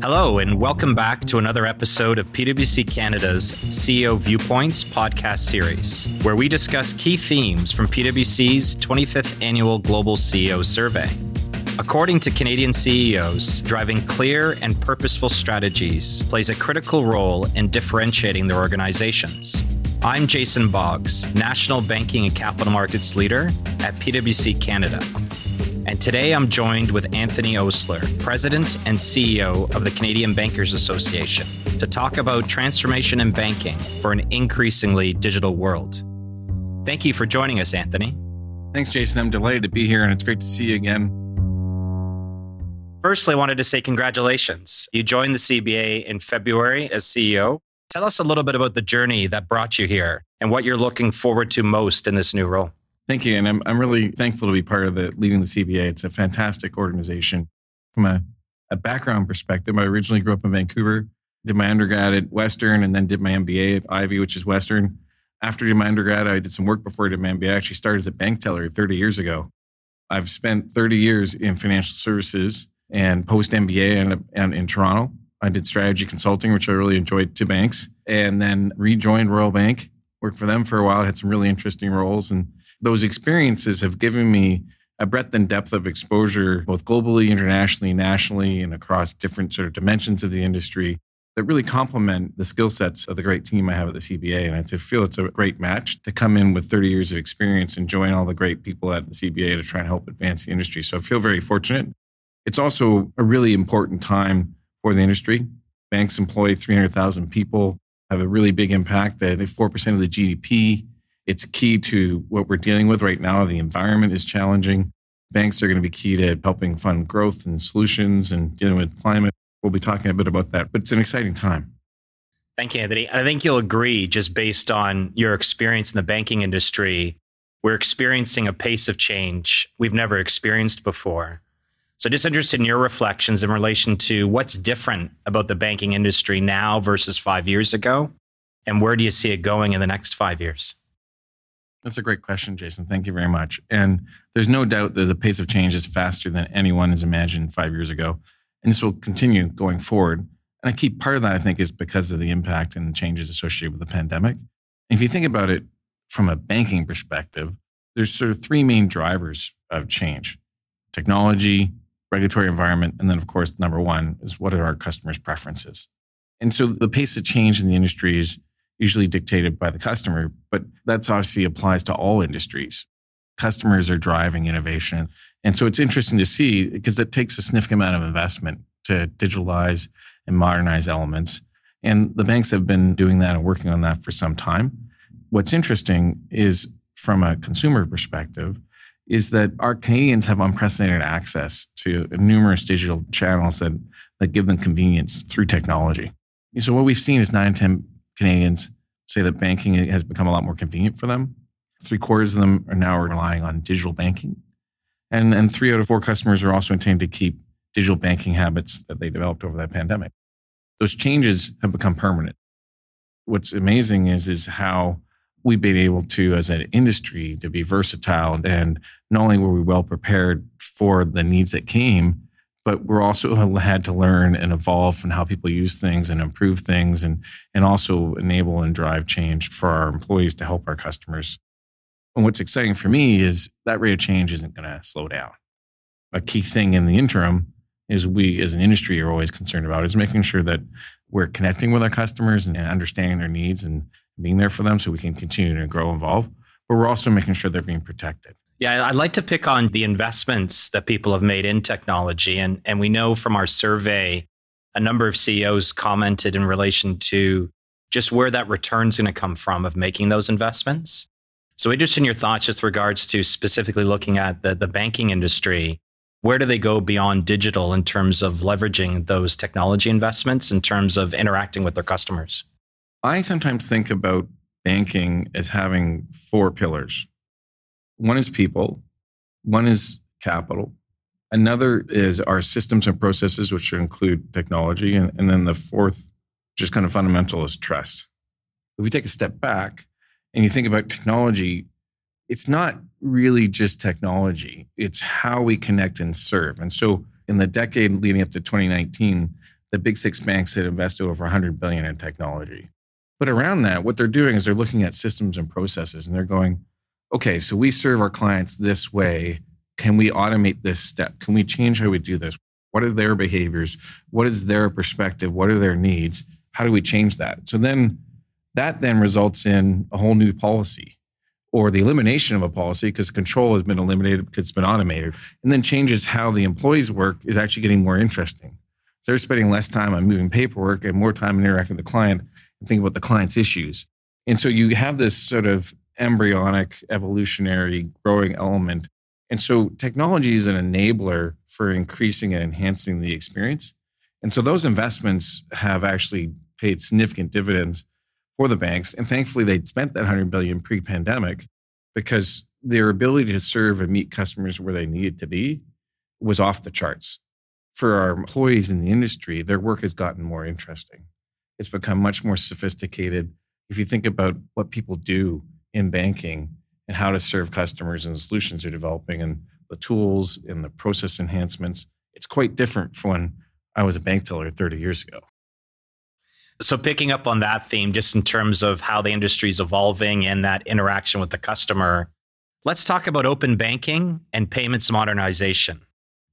Hello, and welcome back to another episode of PwC Canada's CEO Viewpoints podcast series, where we discuss key themes from PwC's 25th annual Global CEO Survey. According to Canadian CEOs, driving clear and purposeful strategies plays a critical role in differentiating their organizations. I'm Jason Boggs, National Banking and Capital Markets Leader at PwC Canada. And today I'm joined with Anthony Ostler, President and CEO of the Canadian Bankers Association, to talk about transformation in banking for an increasingly digital world. Thank you for joining us, Anthony. Thanks, Jason. I'm delighted to be here and it's great to see you again. Firstly, I wanted to say congratulations. You joined the CBA in February as CEO. Tell us a little bit about the journey that brought you here and what you're looking forward to most in this new role. Thank you. And I'm, I'm really thankful to be part of the leading the CBA. It's a fantastic organization. From a, a background perspective, I originally grew up in Vancouver, did my undergrad at Western, and then did my MBA at Ivey, which is Western. After did my undergrad, I did some work before I did my MBA. I actually started as a bank teller 30 years ago. I've spent 30 years in financial services and post MBA and, and in Toronto. I did strategy consulting, which I really enjoyed to banks, and then rejoined Royal Bank, worked for them for a while, had some really interesting roles. And those experiences have given me a breadth and depth of exposure, both globally, internationally, nationally, and across different sort of dimensions of the industry that really complement the skill sets of the great team I have at the CBA. And I feel it's a great match to come in with 30 years of experience and join all the great people at the CBA to try and help advance the industry. So I feel very fortunate. It's also a really important time for the industry. Banks employ 300,000 people, have a really big impact. They have 4% of the GDP it's key to what we're dealing with right now. The environment is challenging. Banks are going to be key to helping fund growth and solutions and dealing with climate. We'll be talking a bit about that, but it's an exciting time. Thank you, Anthony. I think you'll agree, just based on your experience in the banking industry, we're experiencing a pace of change we've never experienced before. So, just interested in your reflections in relation to what's different about the banking industry now versus five years ago, and where do you see it going in the next five years? That's a great question, Jason. Thank you very much. And there's no doubt that the pace of change is faster than anyone has imagined five years ago. And this will continue going forward. And a key part of that, I think, is because of the impact and the changes associated with the pandemic. And if you think about it from a banking perspective, there's sort of three main drivers of change technology, regulatory environment, and then, of course, number one is what are our customers' preferences? And so the pace of change in the industry is usually dictated by the customer, but that's obviously applies to all industries. Customers are driving innovation. And so it's interesting to see because it takes a significant amount of investment to digitalize and modernize elements. And the banks have been doing that and working on that for some time. What's interesting is from a consumer perspective, is that our Canadians have unprecedented access to numerous digital channels that, that give them convenience through technology. So what we've seen is nine in 10 Canadians say that banking has become a lot more convenient for them. Three quarters of them are now relying on digital banking. And, and three out of four customers are also intending to keep digital banking habits that they developed over that pandemic. Those changes have become permanent. What's amazing is, is how we've been able to, as an industry, to be versatile. And not only were we well prepared for the needs that came, but we're also had to learn and evolve and how people use things and improve things and, and also enable and drive change for our employees to help our customers. And what's exciting for me is that rate of change isn't going to slow down. A key thing in the interim is we as an industry are always concerned about is making sure that we're connecting with our customers and understanding their needs and being there for them so we can continue to grow and evolve. But we're also making sure they're being protected. Yeah, I'd like to pick on the investments that people have made in technology. And, and we know from our survey, a number of CEOs commented in relation to just where that return's going to come from of making those investments. So interested in your thoughts with regards to specifically looking at the, the banking industry. Where do they go beyond digital in terms of leveraging those technology investments in terms of interacting with their customers? I sometimes think about banking as having four pillars. One is people, one is capital, another is our systems and processes, which include technology, and, and then the fourth, just kind of fundamental, is trust. If we take a step back and you think about technology, it's not really just technology, it's how we connect and serve. And so, in the decade leading up to 2019, the big six banks had invested over 100 billion in technology. But around that, what they're doing is they're looking at systems and processes and they're going, okay, so we serve our clients this way. Can we automate this step? Can we change how we do this? What are their behaviors? What is their perspective? What are their needs? How do we change that? So then that then results in a whole new policy or the elimination of a policy because control has been eliminated because it's been automated and then changes how the employees work is actually getting more interesting. So they're spending less time on moving paperwork and more time interacting with the client and thinking about the client's issues. And so you have this sort of embryonic, evolutionary, growing element. And so technology is an enabler for increasing and enhancing the experience. And so those investments have actually paid significant dividends for the banks. And thankfully, they'd spent that 100 billion pre-pandemic because their ability to serve and meet customers where they needed to be was off the charts. For our employees in the industry, their work has gotten more interesting. It's become much more sophisticated. If you think about what people do in banking and how to serve customers and the solutions they're developing and the tools and the process enhancements, it's quite different from when I was a bank teller 30 years ago. So, picking up on that theme, just in terms of how the industry is evolving and that interaction with the customer, let's talk about open banking and payments modernization.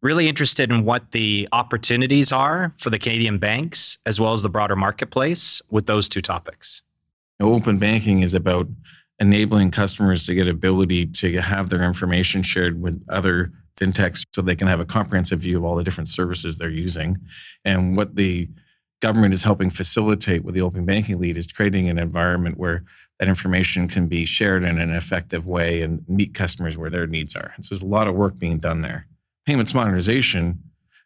Really interested in what the opportunities are for the Canadian banks as well as the broader marketplace with those two topics. Open banking is about enabling customers to get ability to have their information shared with other fintechs so they can have a comprehensive view of all the different services they're using and what the government is helping facilitate with the open banking lead is creating an environment where that information can be shared in an effective way and meet customers where their needs are. And so there's a lot of work being done there. Payments modernization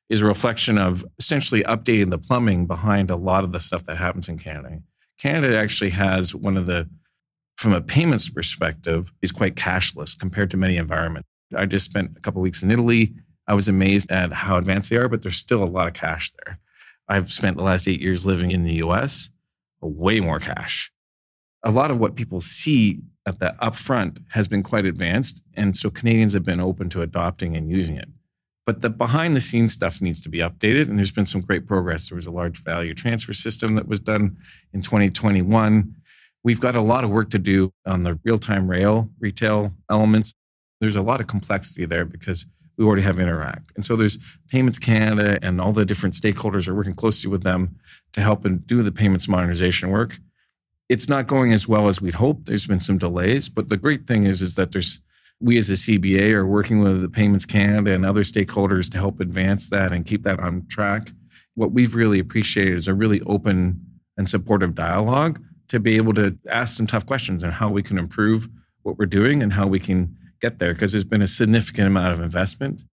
is a reflection of essentially updating the plumbing behind a lot of the stuff that happens in Canada. Canada actually has one of the, from a payments perspective, is quite cashless compared to many environments. I just spent a couple weeks in Italy. I was amazed at how advanced they are, but there's still a lot of cash there. I've spent the last eight years living in the US, way more cash. A lot of what people see at the upfront has been quite advanced. And so Canadians have been open to adopting and using it. But the behind the scenes stuff needs to be updated. And there's been some great progress. There was a large value transfer system that was done in 2021. We've got a lot of work to do on the real time rail retail elements. There's a lot of complexity there because we already have Interac. And so there's Payments Canada and all the different stakeholders are working closely with them to help and do the payments modernization work. It's not going as well as we'd hoped. There's been some delays, but the great thing is, is that there's we as a CBA are working with the Payments Canada and other stakeholders to help advance that and keep that on track. What we've really appreciated is a really open and supportive dialogue to be able to ask some tough questions on how we can improve what we're doing and how we can get there because there's been a significant amount of investment.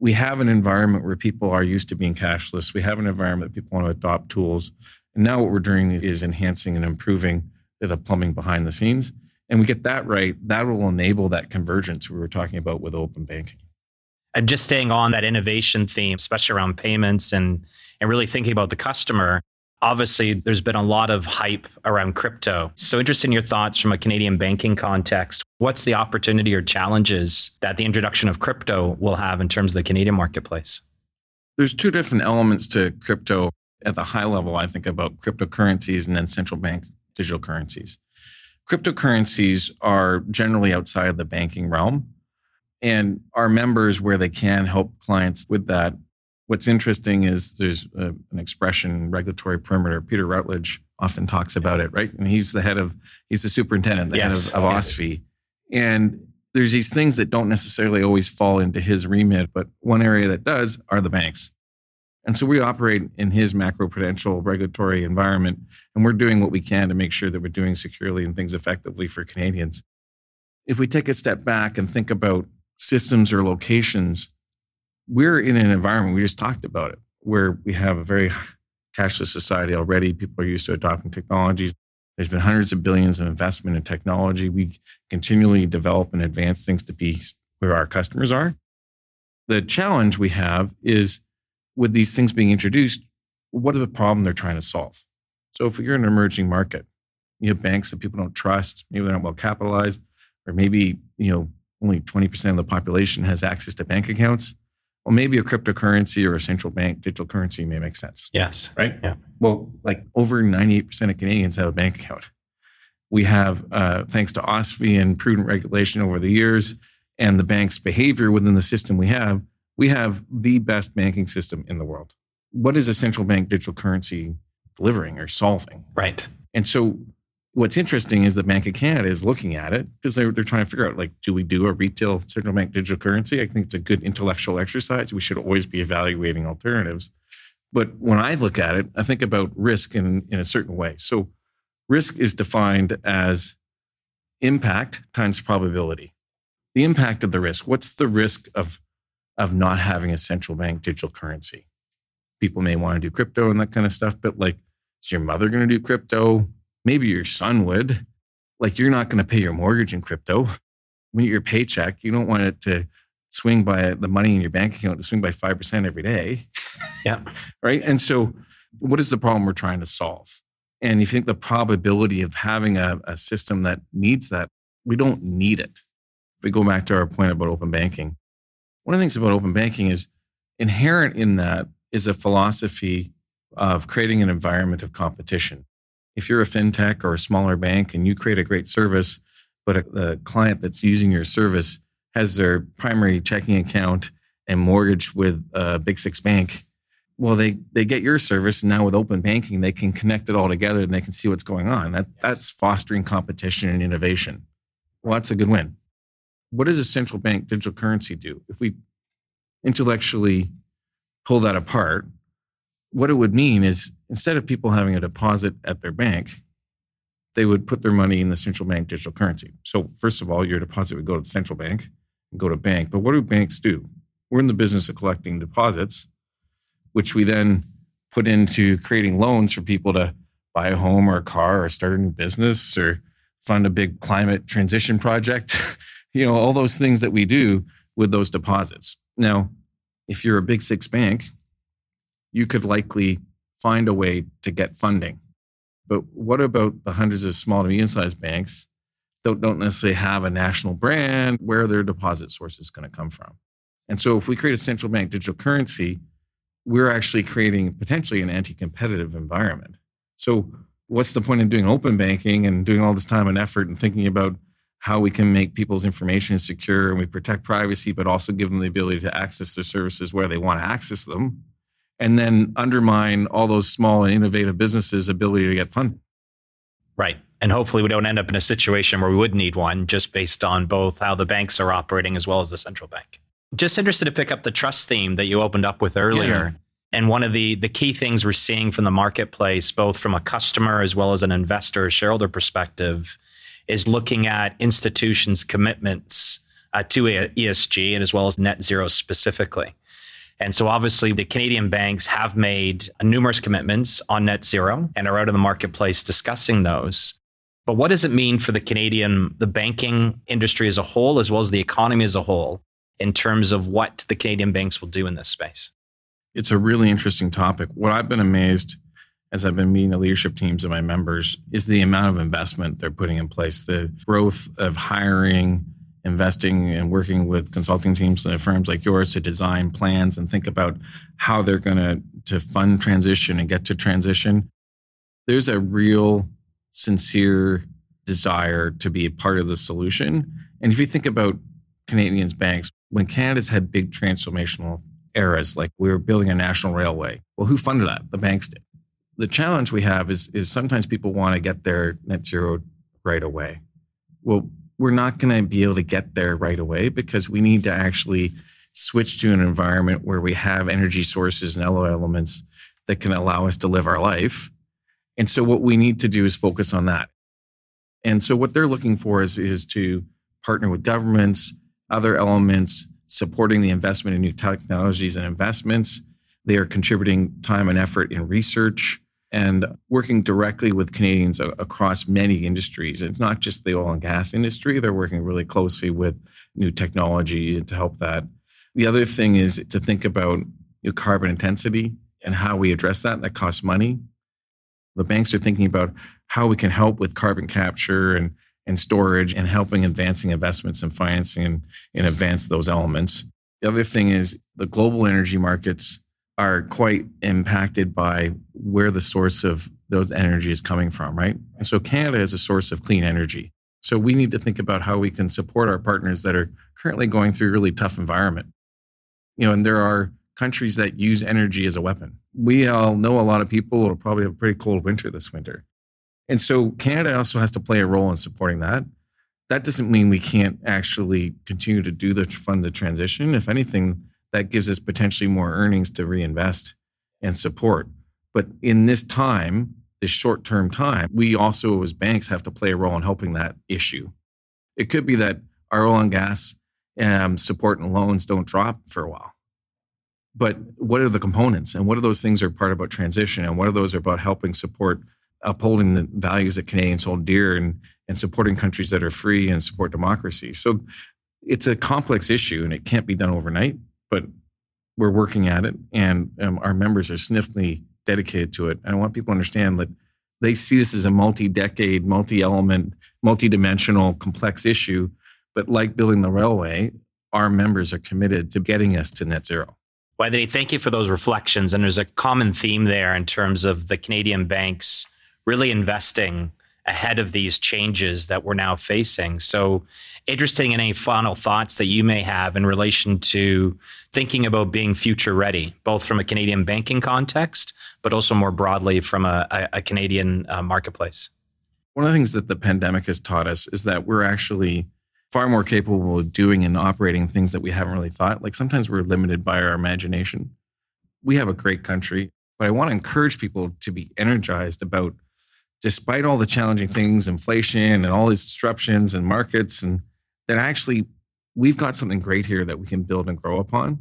We have an environment where people are used to being cashless. We have an environment that people want to adopt tools. And now what we're doing is enhancing and improving the plumbing behind the scenes. And we get that right, that will enable that convergence we were talking about with open banking. And just staying on that innovation theme, especially around payments and, and really thinking about the customer, Obviously, there's been a lot of hype around crypto. So, interested in your thoughts from a Canadian banking context. What's the opportunity or challenges that the introduction of crypto will have in terms of the Canadian marketplace? There's two different elements to crypto. At the high level, I think about cryptocurrencies and then central bank digital currencies. Cryptocurrencies are generally outside the banking realm. And our members, where they can help clients with that, What's interesting is there's a, an expression, regulatory perimeter. Peter Routledge often talks about it, right? And he's the head of, he's the superintendent, the yes. head of, of OSFI. And there's these things that don't necessarily always fall into his remit, but one area that does are the banks. And so we operate in his macro prudential regulatory environment, and we're doing what we can to make sure that we're doing securely and things effectively for Canadians. If we take a step back and think about systems or locations, we're in an environment, we just talked about it, where we have a very cashless society already. People are used to adopting technologies. There's been hundreds of billions of investment in technology. We continually develop and advance things to be where our customers are. The challenge we have is with these things being introduced, what are the problem they're trying to solve? So if you're in an emerging market, you have banks that people don't trust, maybe they're not well capitalized, or maybe, you know, only 20% of the population has access to bank accounts well, maybe a cryptocurrency or a central bank digital currency may make sense. Yes. Right? Yeah. Well, like over 98% of Canadians have a bank account. We have, uh, thanks to OSFI and prudent regulation over the years and the bank's behavior within the system we have, we have the best banking system in the world. What is a central bank digital currency delivering or solving? Right. And so what's interesting is that Bank of Canada is looking at it because they're, they're trying to figure out like, do we do a retail central bank digital currency? I think it's a good intellectual exercise. We should always be evaluating alternatives. But when I look at it, I think about risk in, in a certain way. So risk is defined as impact times probability. The impact of the risk. What's the risk of, of not having a central bank digital currency? People may want to do crypto and that kind of stuff, but like, is your mother going to do crypto? Maybe your son would. Like you're not going to pay your mortgage in crypto. When your paycheck, you don't want it to swing by the money in your bank account to swing by 5% every day. Yeah. right. And so, what is the problem we're trying to solve? And you think the probability of having a, a system that needs that, we don't need it. If we go back to our point about open banking, one of the things about open banking is inherent in that is a philosophy of creating an environment of competition if you're a fintech or a smaller bank and you create a great service, but a, a client that's using your service has their primary checking account and mortgage with a big six bank, well, they they get your service, and now with open banking, they can connect it all together and they can see what's going on. That that's fostering competition and innovation. Well, that's a good win. What does a central bank digital currency do? If we intellectually pull that apart, what it would mean is instead of people having a deposit at their bank, they would put their money in the central bank digital currency. So, first of all, your deposit would go to the central bank and go to bank. But what do banks do? We're in the business of collecting deposits, which we then put into creating loans for people to buy a home or a car or start a new business or fund a big climate transition project. you know, all those things that we do with those deposits. Now, if you're a big six bank, you could likely find a way to get funding. But what about the hundreds of small to medium sized banks that don't necessarily have a national brand? Where are their deposit sources going to come from? And so if we create a central bank digital currency, we're actually creating potentially an anti competitive environment. So, what's the point in doing open banking and doing all this time and effort and thinking about how we can make people's information secure and we protect privacy, but also give them the ability to access their services where they want to access them? And then undermine all those small and innovative businesses' ability to get funding. Right. And hopefully we don't end up in a situation where we would need one just based on both how the banks are operating as well as the central bank. Just interested to pick up the trust theme that you opened up with earlier. Yeah. And one of the, the key things we're seeing from the marketplace, both from a customer as well as an investor, shareholder perspective, is looking at institutions' commitments uh, to ESG and as well as net zero specifically. And so obviously the Canadian banks have made numerous commitments on net zero and are out in the marketplace discussing those. But what does it mean for the Canadian, the banking industry as a whole, as well as the economy as a whole, in terms of what the Canadian banks will do in this space? It's a really interesting topic. What I've been amazed as I've been meeting the leadership teams of my members is the amount of investment they're putting in place, the growth of hiring, investing and working with consulting teams and firms like yours to design plans and think about how they're going to to fund transition and get to transition. There's a real sincere desire to be a part of the solution. And if you think about canadians banks when canada's had big transformational eras like we were building a national railway well who funded that? The banks did. The challenge we have is is sometimes people want to get their net zero right away. Well we're not going to be able to get there right away because we need to actually switch to an environment where we have energy sources and other elements that can allow us to live our life. And so what we need to do is focus on that. And so what they're looking for is, is to partner with governments, other elements, supporting the investment in new technologies and investments. They are contributing time and effort in research and working directly with Canadians across many industries. It's not just the oil and gas industry, they're working really closely with new technology to help that. The other thing is to think about your carbon intensity and how we address that. That costs money. The banks are thinking about how we can help with carbon capture and, and storage and helping advancing investments and financing and, and advance those elements. The other thing is the global energy markets are quite impacted by where the source of those energy is coming from, right? And so Canada is a source of clean energy. So we need to think about how we can support our partners that are currently going through a really tough environment. You know, and there are countries that use energy as a weapon. We all know a lot of people will probably have a pretty cold winter this winter. And so Canada also has to play a role in supporting that. That doesn't mean we can't actually continue to do the fund the transition. If anything, that gives us potentially more earnings to reinvest and support. But in this time, this short term time, we also as banks have to play a role in helping that issue. It could be that our oil and gas um, support and loans don't drop for a while. But what are the components and what are those things are part about transition and what are those are about helping support upholding the values that Canadians hold dear and, and supporting countries that are free and support democracy. So it's a complex issue and it can't be done overnight, but we're working at it and um, our members are significantly dedicated to it. And I want people to understand that they see this as a multi-decade, multi-element, multi-dimensional, complex issue. But like building the railway, our members are committed to getting us to net zero. Anthony, thank you for those reflections. And there's a common theme there in terms of the Canadian banks really investing ahead of these changes that we're now facing. So, interesting in any final thoughts that you may have in relation to thinking about being future ready, both from a Canadian banking context, but also more broadly from a, a, Canadian uh, marketplace? One of the things that the pandemic has taught us is that we're actually far more capable of doing and operating things that we haven't really thought. Like sometimes we're limited by our imagination. We have a great country, but I want to encourage people to be energized about despite all the challenging things, inflation and all these disruptions and markets, and that actually we've got something great here that we can build and grow upon.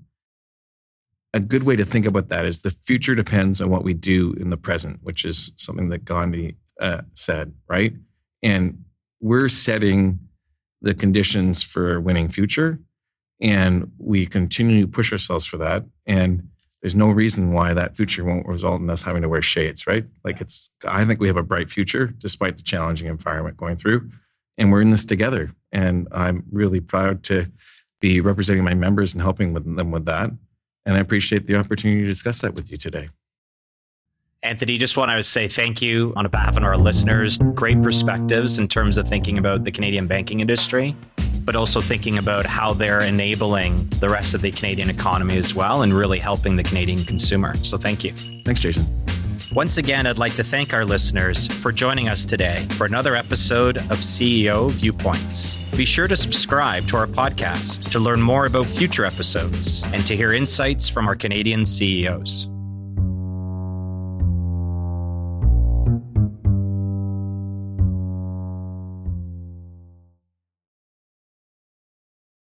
A good way to think about that is the future depends on what we do in the present, which is something that Gandhi uh, said, right? And we're setting the conditions for a winning future, and we continue to push ourselves for that. And there's no reason why that future won't result in us having to wear shades, right? Like it's, I think we have a bright future despite the challenging environment going through. And we're in this together. And I'm really proud to be representing my members and helping with them with that. And I appreciate the opportunity to discuss that with you today. Anthony, just want to say thank you on behalf of our listeners. Great perspectives in terms of thinking about the Canadian banking industry but also thinking about how they're enabling the rest of the Canadian economy as well and really helping the Canadian consumer. So thank you. Thanks, Jason. Once again, I'd like to thank our listeners for joining us today for another episode of CEO Viewpoints. Be sure to subscribe to our podcast to learn more about future episodes and to hear insights from our Canadian CEOs.